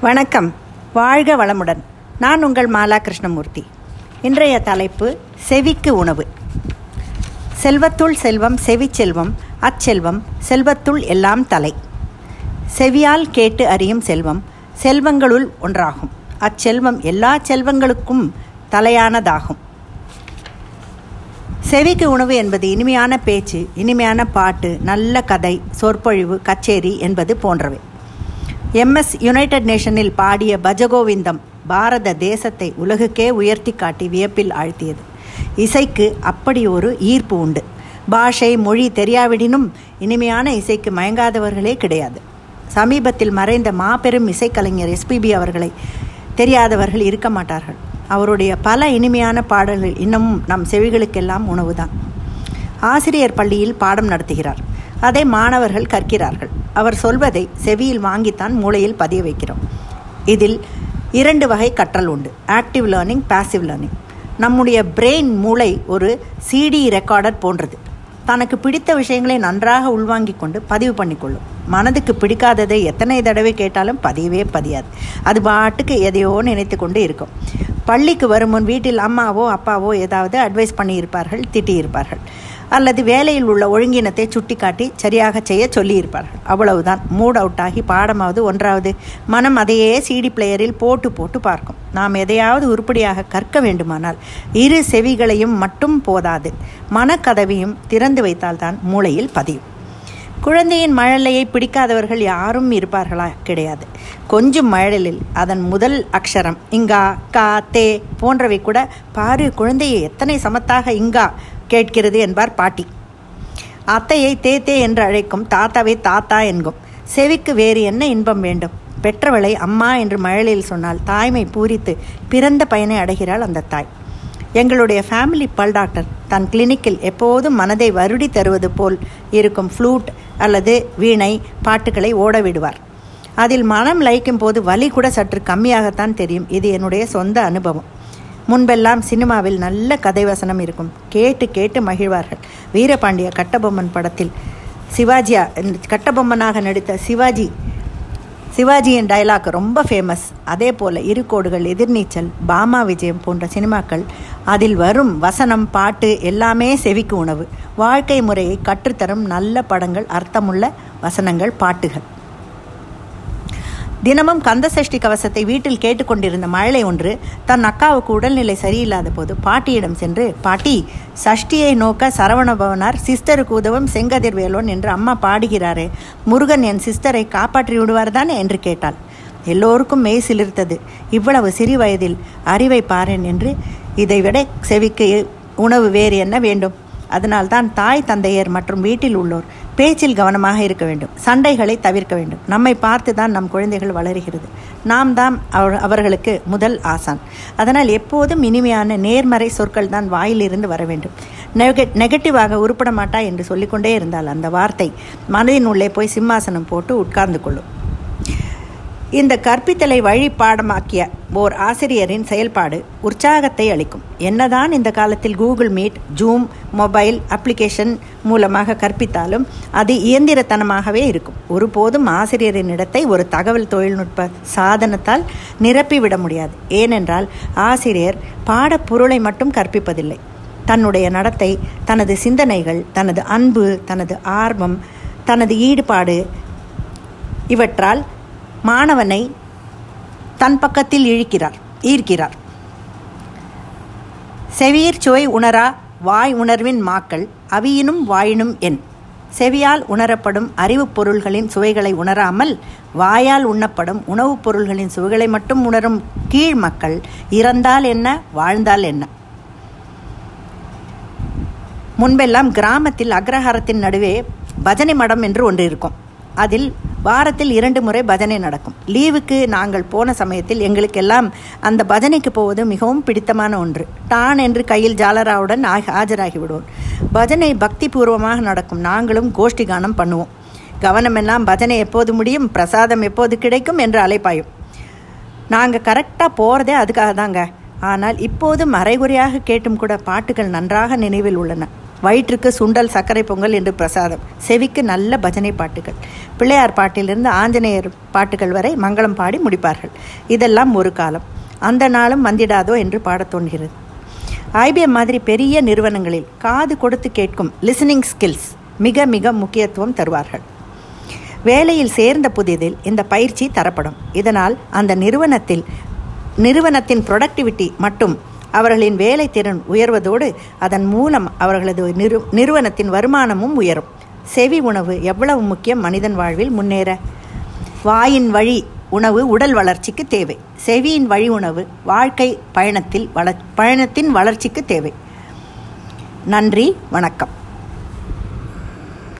வணக்கம். வாழ்க வளமுடன். நான் உங்கள் மாலா கிருஷ்ணமூர்த்தி. இன்றைய தலைப்பு செவிக்கு உணவு. செல்வத்துள் செல்வம் செவிச்செல்வம் அச்செல்வம் செல்வத்துள் எல்லாம் தலை. செவியால் கேட்டு அறியும் செல்வம் செல்வங்களுள் ஒன்றாகும். அச்செல்வம் எல்லா செல்வங்களுக்கும் தலையானதாகும். செவிக்கு உணவு என்பது இனிமையான பேச்சு இனிமையான பாட்டு நல்ல கதை சொற்பொழிவு கச்சேரி என்பது போன்றவை. எம்எஸ் யுனைடெட் நேஷனில் பாடிய பஜகோவிந்தம் பாரத தேசத்தை உலகுக்கே உயர்த்தி காட்டி வியப்பில் ஆழ்த்தியது. இசைக்கு அப்படி ஒரு ஈர்ப்பு உண்டு. பாஷை மொழி தெரியாவிடினும் இனிமையான இசைக்கு மயங்காதவர்களே கிடையாது. சமீபத்தில் மறைந்த மாபெரும் இசைக்கலைஞர் எஸ்பிபி அவர்களை தெரியாதவர்கள் இருக்க மாட்டார்கள். அவருடைய பல இனிமையான பாடல்கள் இன்னமும் நம் செவிகளுக்கெல்லாம் உணவுதான். ஆசிரியர் பள்ளியில் பாடம் நடத்துகிறார். அதை மாணவர்கள் கற்கிறார்கள். அவர் சொல்வதை செவியில் வாங்கித்தான் மூளையில் பதிய வைக்கிறோம். இதில் இரண்டு வகை கற்றல் உண்டு. ஆக்டிவ் லேர்னிங் பாசிவ் லேர்னிங் நம்முடைய பிரெயின் மூளை ஒரு சிடி ரெக்கார்டர் போன்றது. தனக்கு பிடித்த விஷயங்களை நன்றாக உள்வாங்கிக் கொண்டு பதிவு பண்ணிக்கொள்ளும் மனதுக்கு பிடிக்காததை எத்தனை தடவை கேட்டாலும் பதியவே பதியாது. அது பாட்டுக்கு எதையோ நினைத்து கொண்டு இருக்கும். பள்ளிக்கு வரும் முன் வீட்டில் அம்மாவோ அப்பாவோ ஏதாவது அட்வைஸ் பண்ணியிருப்பார்கள் திட்டியிருப்பார்கள். அல்லது வேலையில் உள்ள ஒழுங்கினத்தை சுட்டிக்காட்டி சரியாக செய்ய சொல்லியிருப்பார்கள் அவ்வளவுதான். மூட் அவுட் ஆகி பாடமாவது ஒன்றாவது. மனம் அதையே சிடி பிளேயரில் போட்டு போட்டு பார்க்கும். நாம் எதையாவது உருப்படியாக கற்க வேண்டுமானால் இரு செவிகளையும் மட்டும் போதாது. மனக்கதவையும் திறந்து வைத்தால்தான் மூளையில் பதியும். குழந்தையின் மழலையை பிடிக்காதவர்கள் யாரும் இருப்பார்களா? கிடையாது. கொஞ்சம் மழலில் அதன் முதல் அக்ஷரம் இங்கா கா தே போன்றவை கூட பாரு குழந்தையை எத்தனை சமத்தாக இங்கா கேட்கிறது என்பார் பாட்டி. அத்தையை தே தே என்று அழைக்கும் தாத்தாவை தாத்தா என்கும். செவிக்கு வேறு என்ன இன்பம் வேண்டும்? பெற்றவளை அம்மா என்று மழலில் சொன்னால் தாய்மை பூரித்து பிறந்த பயனை அடைகிறாள் அந்த தாய். எங்களுடைய ஃபேமிலி பல் டாக்டர் தன் கிளினிக்கில் எப்போதும் மனதை வருடி தருவது போல் இருக்கும் ஃப்ளூட் அல்லது வீணை பாட்டுகளை ஓட விடுவார். அதில் மனம் லயிக்கும் போது வலி கூட சற்று கம்மியாகத்தான் தெரியும். இது என்னுடைய சொந்த அனுபவம். முன்பெல்லாம் சினிமாவில் நல்ல கதை வசனம் இருக்கும். கேட்டு கேட்டு மகிழ்வார்கள். வீரபாண்டிய கட்டபொம்மன் படத்தில் சிவாஜியா கட்டபொம்மனாக நடித்த சிவாஜி சிவாஜியின் டைலாக் ரொம்ப ஃபேமஸ் அதே போல் இரு கோடுகள் எதிர்நீச்சல் பாமா விஜயம் போன்ற சினிமாக்கள் அதில் வரும் வசனம் பாட்டு எல்லாமே செவிக்கு உணவு. வாழ்க்கை முறையை கற்றுத்தரும் நல்ல படங்கள் அர்த்தமுள்ள வசனங்கள் பாட்டுகள். தினமும் கந்தசஷ்டி கவசத்தை வீட்டில் கேட்டுக்கொண்டிருந்த மழலை ஒன்று தன் அக்காவுக்கு உடல்நிலை சரியில்லாத போது பாட்டியிடம் சென்று பாட்டி சஷ்டியை நோக்க சரவணபவனார் சிஸ்டருக்கு உதவும் செங்கதிர் வேலோன் என்று அம்மா பாடுகிறாரே முருகன் என் சிஸ்டரை காப்பாற்றி விடுவார் தானே? என்று கேட்டாள். எல்லோருக்கும் மெய் சிலிர்த்தது இவ்வளவு சிறு வயதில் அறிவை பாரேன் என்று இதைவிட செவிக்கு உணவு வேறு என்ன வேண்டும்? அதனால்தான் தாய் தந்தையர் மற்றும் வீட்டில் உள்ளோர் பேச்சில் கவனமாக இருக்க வேண்டும். சண்டைகளை தவிர்க்க வேண்டும். நம்மை பார்த்து தான் நம் குழந்தைகள் வளருகிறது. நாம் தான் அவர்களுக்கு முதல் ஆசான். அதனால் எப்போதும் இனிமையான நேர்மறை சொற்கள் தான் வாயிலிருந்து வர வேண்டும். நெக நெகட்டிவாக உருப்பட மாட்டா என்று சொல்லிக்கொண்டே இருந்தால் அந்த வார்த்தை மனதின் உள்ளே போய் சிம்மாசனம் போட்டு உட்கார்ந்து கொள்ளும். இந்த கற்பித்தலை வழி பாடமாக்கிய ஓர் ஆசிரியரின் செயல்பாடு உற்சாகத்தை அளிக்கும். என்னதான் இந்த காலத்தில் Google Meet Zoom mobile application மூலமாக கற்பித்தாலும் அது இயந்திரத்தனமாகவே இருக்கும். ஒருபோதும் ஆசிரியரின் இடத்தை ஒரு தகவல் தொழில்நுட்ப சாதனத்தால் நிரப்பிவிட முடியாது. ஏனென்றால் ஆசிரியர் பாடப்பொருளை மட்டும் கற்பிப்பதில்லை. தன்னுடைய நடத்தை தனது சிந்தனைகள் தனது அன்பு தனது ஆர்வம் தனது ஈடுபாடு இவற்றால் மாணவனை தன் பக்கத்தில் இழுக்கிறார் ஈர்க்கிறார். செவியர் சுவை உணரா வாய் உணர்வின் மாக்கள் அவியினும் வாயினும் என். செவியால் உணரப்படும் அறிவுப் பொருள்களின் சுவைகளை உணராமல் வாயால் உண்ணப்படும் உணவுப் பொருள்களின் சுவைகளை மட்டும் உணரும் கீழ் மக்கள் இறந்தால் என்ன வாழ்ந்தால் என்ன? முன்பெல்லாம் கிராமத்தில் அக்ரஹாரத்தின் நடுவே பஜனை மடம் என்று ஒன்று இருக்கும். அதில் வாரத்தில் இரண்டு முறை பஜனை நடக்கும். லீவுக்கு நாங்கள் போன சமயத்தில் எங்களுக்கெல்லாம் அந்த பஜனைக்கு போவது மிகவும் பிடித்தமான ஒன்று. டான் என்று கையில் ஜாலராவுடன் ஆஜராகி விடுவோம் பஜனை பக்தி பூர்வமாக நடக்கும். நாங்களும் கோஷ்டி கானம் பண்ணுவோம். கவனமெல்லாம் பஜனை எப்போது முடியும் பிரசாதம் எப்போது கிடைக்கும் என்று அலைப்பாயும். நாங்கள் கரெக்டாக போகிறதே அதுக்காக தாங்க ஆனால் இப்போது மறைகுறையாக கேட்டும் கூட பாட்டுகள் நன்றாக நினைவில் உள்ளன. வயிற்றுக்கு சுண்டல் சர்க்கரை பொங்கல் என்று பிரசாதம். செவிக்கு நல்ல பஜனை பாட்டுகள். பிள்ளையார் பாட்டிலிருந்து ஆஞ்சநேயர் பாட்டுகள் வரை மங்களம் பாடி முடிப்பார்கள். இதெல்லாம் ஒரு காலம். அந்த நாளும் வந்திடாதோ என்று பாடத் தோன்கிறது ஐபிஎம் மாதிரி பெரிய நிறுவனங்களில் காது கொடுத்து கேட்கும் லிசனிங் ஸ்கில்ஸ் மிக மிக முக்கியத்துவம் தருவார்கள். வேலையில் சேர்ந்த புதிதில் இந்த பயிற்சி தரப்படும். இதனால் அந்த நிறுவனத்தில் நிறுவனத்தின் ப்ரொடக்டிவிட்டி மட்டும் அவர்களின் வேலை திறன் உயர்வதோடு அதன் மூலம் அவர்களது நிறு நிறுவனத்தின் வருமானமும் உயரும். செவி உணவு எவ்வளவு முக்கியம் மனிதன் வாழ்வில் முன்னேற? வாயின் வழி உணவு உடல் வளர்ச்சிக்கு தேவை. செவியின் வழி உணவு வாழ்க்கை பயணத்தில் வள பயணத்தின் வளர்ச்சிக்கு தேவை. நன்றி வணக்கம்.